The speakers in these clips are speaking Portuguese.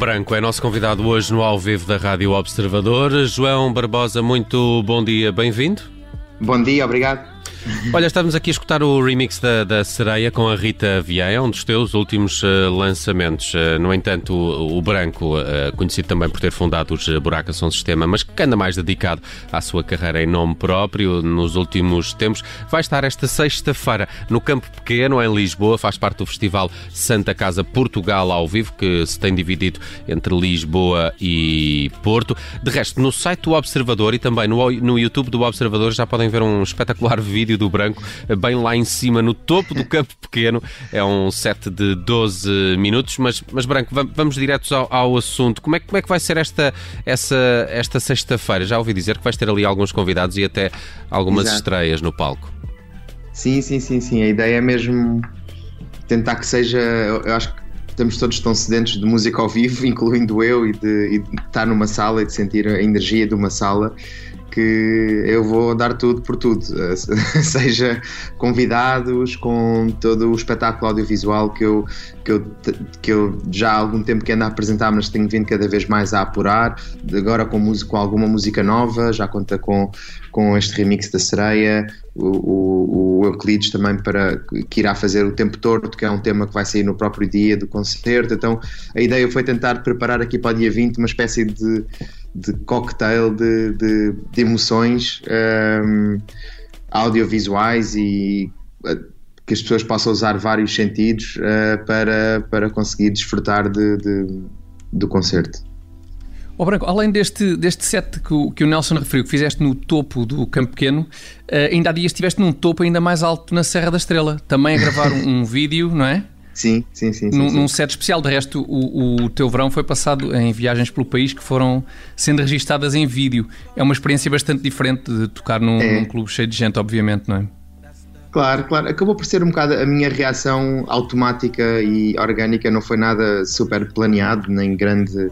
Branco é nosso convidado hoje no ao vivo da Rádio Observador. João Barbosa, muito bom dia, bem-vindo. Bom dia, obrigado. Olha, estamos aqui a escutar o remix da, da Sereia com a Rita Vieira, um dos teus últimos uh, lançamentos. Uh, no entanto, o, o Branco, uh, conhecido também por ter fundado os Buraca Som Sistema, mas que anda mais dedicado à sua carreira em nome próprio nos últimos tempos, vai estar esta sexta-feira no Campo Pequeno, em Lisboa, faz parte do Festival Santa Casa Portugal ao vivo, que se tem dividido entre Lisboa e Porto. De resto, no site do Observador e também no, no YouTube do Observador já podem ver um espetacular vídeo vídeo do Branco, bem lá em cima, no topo do campo pequeno. É um set de 12 minutos, mas, mas Branco, vamos diretos ao, ao assunto. Como é, como é que vai ser esta, essa, esta sexta-feira? Já ouvi dizer que vais ter ali alguns convidados e até algumas Exato. estreias no palco. Sim, sim, sim, sim. A ideia é mesmo tentar que seja. Eu acho que estamos todos tão sedentos de música ao vivo, incluindo eu, e de, e de estar numa sala e de sentir a energia de uma sala que eu vou dar tudo por tudo, seja convidados com todo o espetáculo audiovisual que eu, que eu, que eu já há algum tempo que ando a apresentar, mas tenho vindo cada vez mais a apurar, agora com, música, com alguma música nova, já conta com, com este remix da Sereia, o, o, o Euclides também para, que irá fazer o tempo todo, que é um tema que vai sair no próprio dia do concerto, então a ideia foi tentar preparar aqui para o dia 20 uma espécie de de cocktail de, de, de emoções um, audiovisuais e uh, que as pessoas possam usar vários sentidos uh, para, para conseguir desfrutar de, de do concerto. Oh, Branco, além deste, deste set que o, que o Nelson referiu, que fizeste no topo do Campo Pequeno, uh, ainda há dias estiveste num topo ainda mais alto na Serra da Estrela, também a gravar um, um vídeo, não é? Sim, sim, sim. Num, sim, num set especial. De resto, o, o, teu verão foi passado em viagens pelo país que foram sendo registadas em vídeo. É uma experiência bastante diferente de tocar num, é. num clube cheio de gente, obviamente, não é? Claro, claro. Acabou por ser um bocado a minha reação automática e orgânica, não foi nada super planeado, nem grande,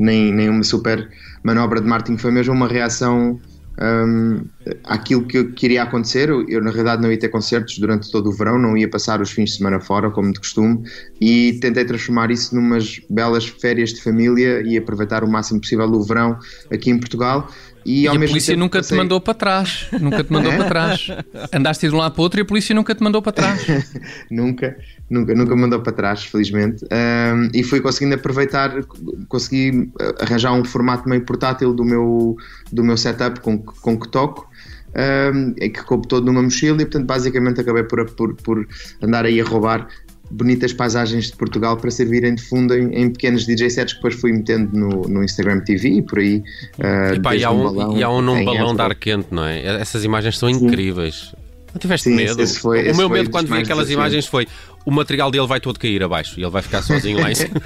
nem, nem uma super manobra de marketing, foi mesmo uma reação um, aquilo que, que iria acontecer. Eu, na realidade, não ia ter concertos durante todo o verão, não ia passar os fins de semana fora, como de costume, e tentei transformar isso numas belas férias de família e aproveitar o máximo possível o verão aqui em Portugal. E, e a polícia nunca passei... te mandou para trás. Nunca te mandou é? para trás. Andaste de um lado para o outro e a polícia nunca te mandou para trás. nunca, nunca, nunca mandou para trás, felizmente. Um, e fui conseguindo aproveitar, consegui arranjar um formato meio portátil do meu, do meu setup com, com que toco. Um, que coube todo numa mochila e portanto basicamente acabei por, por, por andar aí a roubar bonitas paisagens de Portugal para servirem de fundo em, em pequenos DJ sets que depois fui metendo no, no Instagram TV e por aí. Uh, e, pá, e, há um, balão, e há um num balão de ar quente, não é? Essas imagens são Sim. Não tiveste Sim, medo? Foi, o meu medo quando vi aquelas imagens foi o material dele vai todo cair abaixo e ele vai ficar sozinho lá em cima.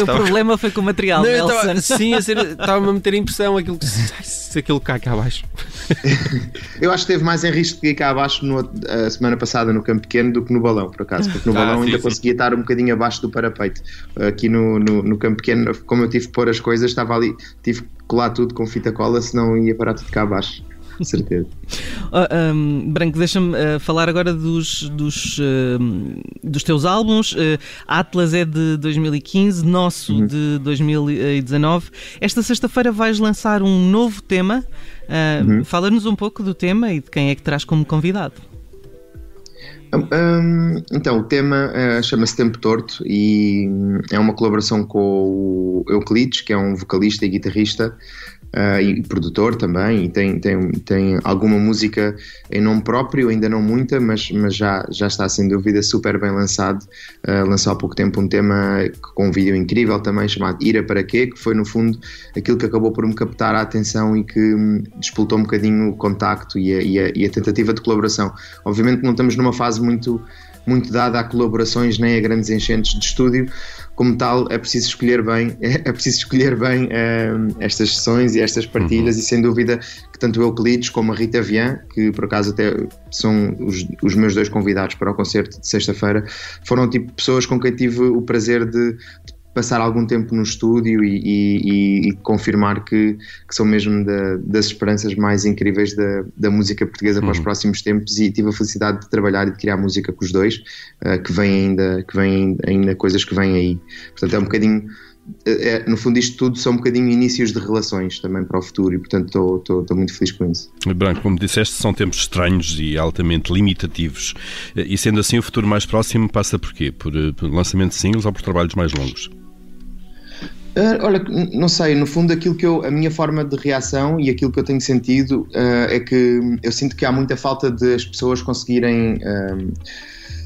o problema foi com o material, não, Nelson. Estava, sim, estava-me a meter impressão aquilo que, se aquilo cai cá abaixo. Eu acho que teve mais em risco de cair cá abaixo no, a semana passada no campo pequeno do que no balão, por acaso, porque no ah, balão sim, ainda sim. conseguia estar um bocadinho abaixo do parapeito. Aqui no, no, no, campo pequeno, como eu tive que pôr as coisas, estava ali, tive que colar tudo com fita cola, senão ia parar tudo cá abaixo. Com certeza. Uh, um, Branco, deixa-me uh, falar agora dos, dos, uh, dos teus álbuns. Uh, Atlas é de 2015, Nosso uhum. de 2019. Esta sexta-feira vais lançar um novo tema. Uh, uhum. Fala-nos um pouco do tema e de quem é que terás como convidado. Um, então, o tema uh, chama-se Tempo Torto e é uma colaboração com o Euclides, que é um vocalista e guitarrista uh, e produtor também, e tem, tem, tem alguma música em nome próprio, ainda não muita, mas, mas já, já está sem dúvida super bem lançado. Uh, lançou há pouco tempo um tema com um vídeo incrível também chamado Ira para quê, que foi no fundo aquilo que acabou por me captar a atenção e que hum, disputou um bocadinho o contacto e a, e a, e a tentativa de colaboração. Obviamente não estamos numa fase muito muito dada a colaborações nem a grandes enchentes de estúdio. Como tal, é preciso escolher bem, é preciso escolher bem um, estas sessões e estas partilhas, uhum. e sem dúvida que tanto o Euclides como a Rita Vian, que por acaso até são os, os meus dois convidados para o concerto de sexta-feira, foram tipo pessoas com quem tive o prazer de, de passar algum tempo no estúdio e, e, e confirmar que, que, são mesmo da, das esperanças mais incríveis da, da música portuguesa para os uhum. próximos tempos e tive a felicidade de trabalhar e de criar música com os dois, uh, que vem ainda, que vem ainda coisas que vêm aí. Portanto, é um bocadinho é, no fundo, isto tudo são um bocadinho inícios de relações também para o futuro e, portanto, estou muito feliz com isso. Branco, como disseste, são tempos estranhos e altamente limitativos. E sendo assim, o futuro mais próximo passa por quê? Por, por lançamento de singles ou por trabalhos mais longos? Uh, olha, não sei, no fundo aquilo que eu, a minha forma de reação e aquilo que eu tenho sentido uh, é que eu sinto que há muita falta de as pessoas conseguirem uh,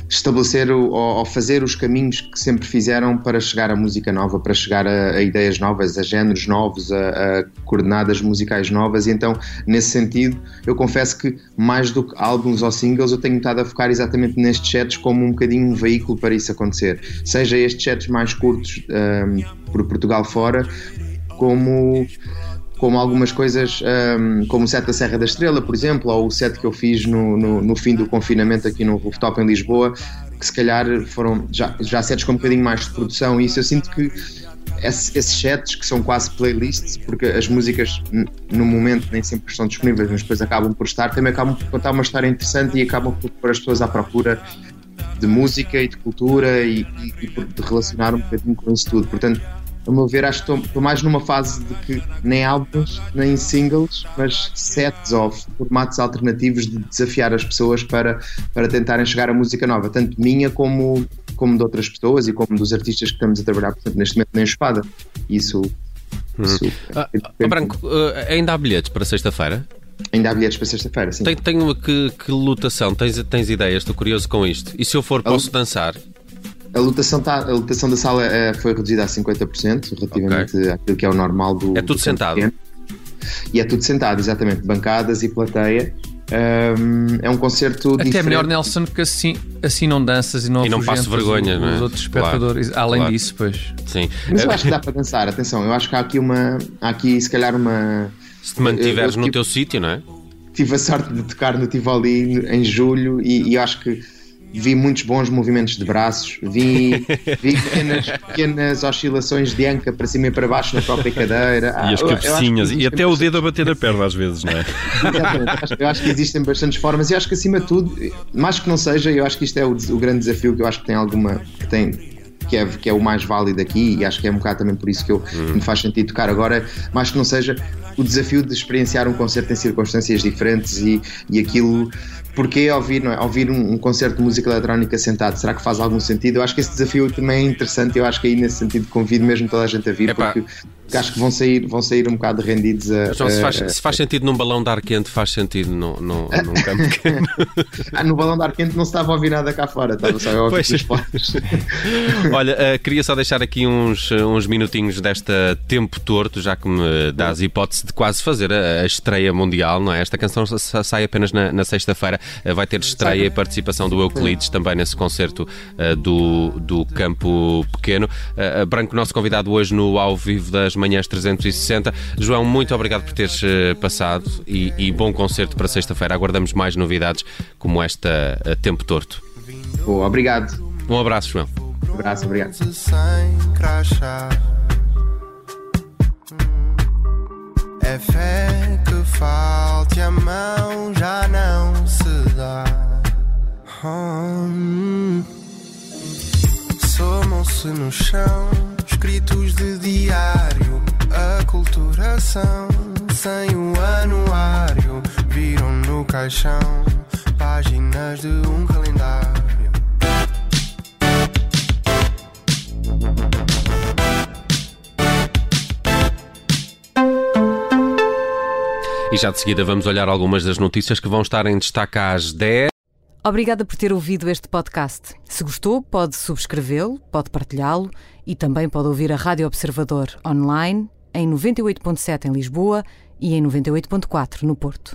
estabelecer ou, fazer os caminhos que sempre fizeram para chegar a música nova, para chegar a, a ideias novas, a géneros novos, a, a, coordenadas musicais novas. E então, nesse sentido, eu confesso que mais do que álbuns ou singles, eu tenho estado a focar exatamente nestes sets como um bocadinho um veículo para isso acontecer. Seja estes sets mais curtos um, por Portugal fora, como como algumas coisas, um, como o set da Serra da Estrela, por exemplo, ou o set que eu fiz no, no, no, fim do confinamento aqui no rooftop em Lisboa, que se calhar foram já, já sets com um bocadinho mais de produção, e isso eu sinto que esses sets que são quase playlists, porque as músicas no momento nem sempre estão disponíveis, mas depois acabam por estar, também acabam por contar uma história interessante e acabam por pôr as pessoas à procura de música e de cultura e, e, e de relacionar um bocadinho com isso tudo. Portanto, a meu ver, acho que estou mais numa fase de que nem álbuns, nem singles, mas sets ou formatos alternativos de desafiar as pessoas para, para tentarem chegar a música nova, tanto minha como, como de outras pessoas e como dos artistas que estamos a trabalhar, portanto, neste momento nem espada. Isso. Hum. isso ah, ah, Branco, uh, ainda há bilhetes para sexta-feira? Ainda há bilhetes para sexta-feira, sim. Tenho, tenho que, que lutação, tens, tens ideias? Estou curioso com isto. E se eu for, posso dançar? A lotação, tá, a lotação da sala é, foi reduzida a 50% relativamente okay. àquilo que é o normal do. É tudo do sentado. Pequeno. E é tudo sentado, exatamente. Bancadas e plateia. Um, é um concerto Até diferente. é melhor, Nelson, que assim, assim não danças e não, e não passo vergonha, os, é? os outros espectadores. Claro, Além claro. disso, pois. Sim. Mas eu acho que dá para dançar, atenção. Eu acho que há aqui uma. Há aqui, se calhar, uma. Se te mantiveres eu, eu, no teu sítio, não é? Tive a sorte de tocar no Tivoli em julho e, e acho que vi muitos bons movimentos de braços, vi, vi pequenas, pequenas oscilações de anca para cima e para baixo na própria cadeira. E as cabecinhas, e até o dedo a bater na perna às vezes, não é? Exatamente, eu acho que existem bastantes formas e acho que acima de tudo, mais que não seja, eu acho que isto é o, o grande desafio que eu acho que tem alguma. que tem que é, que é o mais válido aqui e acho que é um bocado também por isso que eu, hum. me faz sentido tocar agora, mais que não seja o desafio de experienciar um concerto em circunstâncias diferentes e, e aquilo porquê ouvir, não é? ouvir um, um, concerto de música eletrónica sentado? Será que faz algum sentido? Eu acho que esse desafio também é interessante. Eu acho que aí nesse sentido convido mesmo toda a gente a vir, Epá. porque acho que vão sair, vão sair um bocado rendidos a. Se, faz, se faz sentido num balão de ar quente, faz sentido no, no, num campo pequeno. ah, no balão de ar quente não se estava a ouvir nada cá fora, estava só a ouvir os Olha, uh, queria só deixar aqui uns, uns minutinhos desta Tempo Torto, já que me dás hipótese de quase fazer a, a estreia mundial, não é? Esta canção sai apenas na, na sexta-feira, uh, vai ter estreia e participação do Euclides também nesse concerto uh, do, do Campo Pequeno. Branco, nosso convidado hoje no Ao Vivo das manhãs 360. João, muito obrigado por teres eh, passado e, e bom concerto para sexta-feira. Aguardamos mais novidades como esta a Tempo Torto. Oh, obrigado. Um abraço, João. Um abraço, obrigado. Fé que falte a mão, já não se dá. Hum. Somam-se no chão, escritos de diário a culturação sem o anuário viram no caixão páginas de um calendário. E já de seguida vamos olhar algumas das notícias que vão estar em destaque às 10. Obrigada por ter ouvido este podcast. Se gostou, pode subscrevê-lo, pode partilhá-lo e também pode ouvir a Rádio Observador online em 98.7 em Lisboa e em 98.4 no Porto.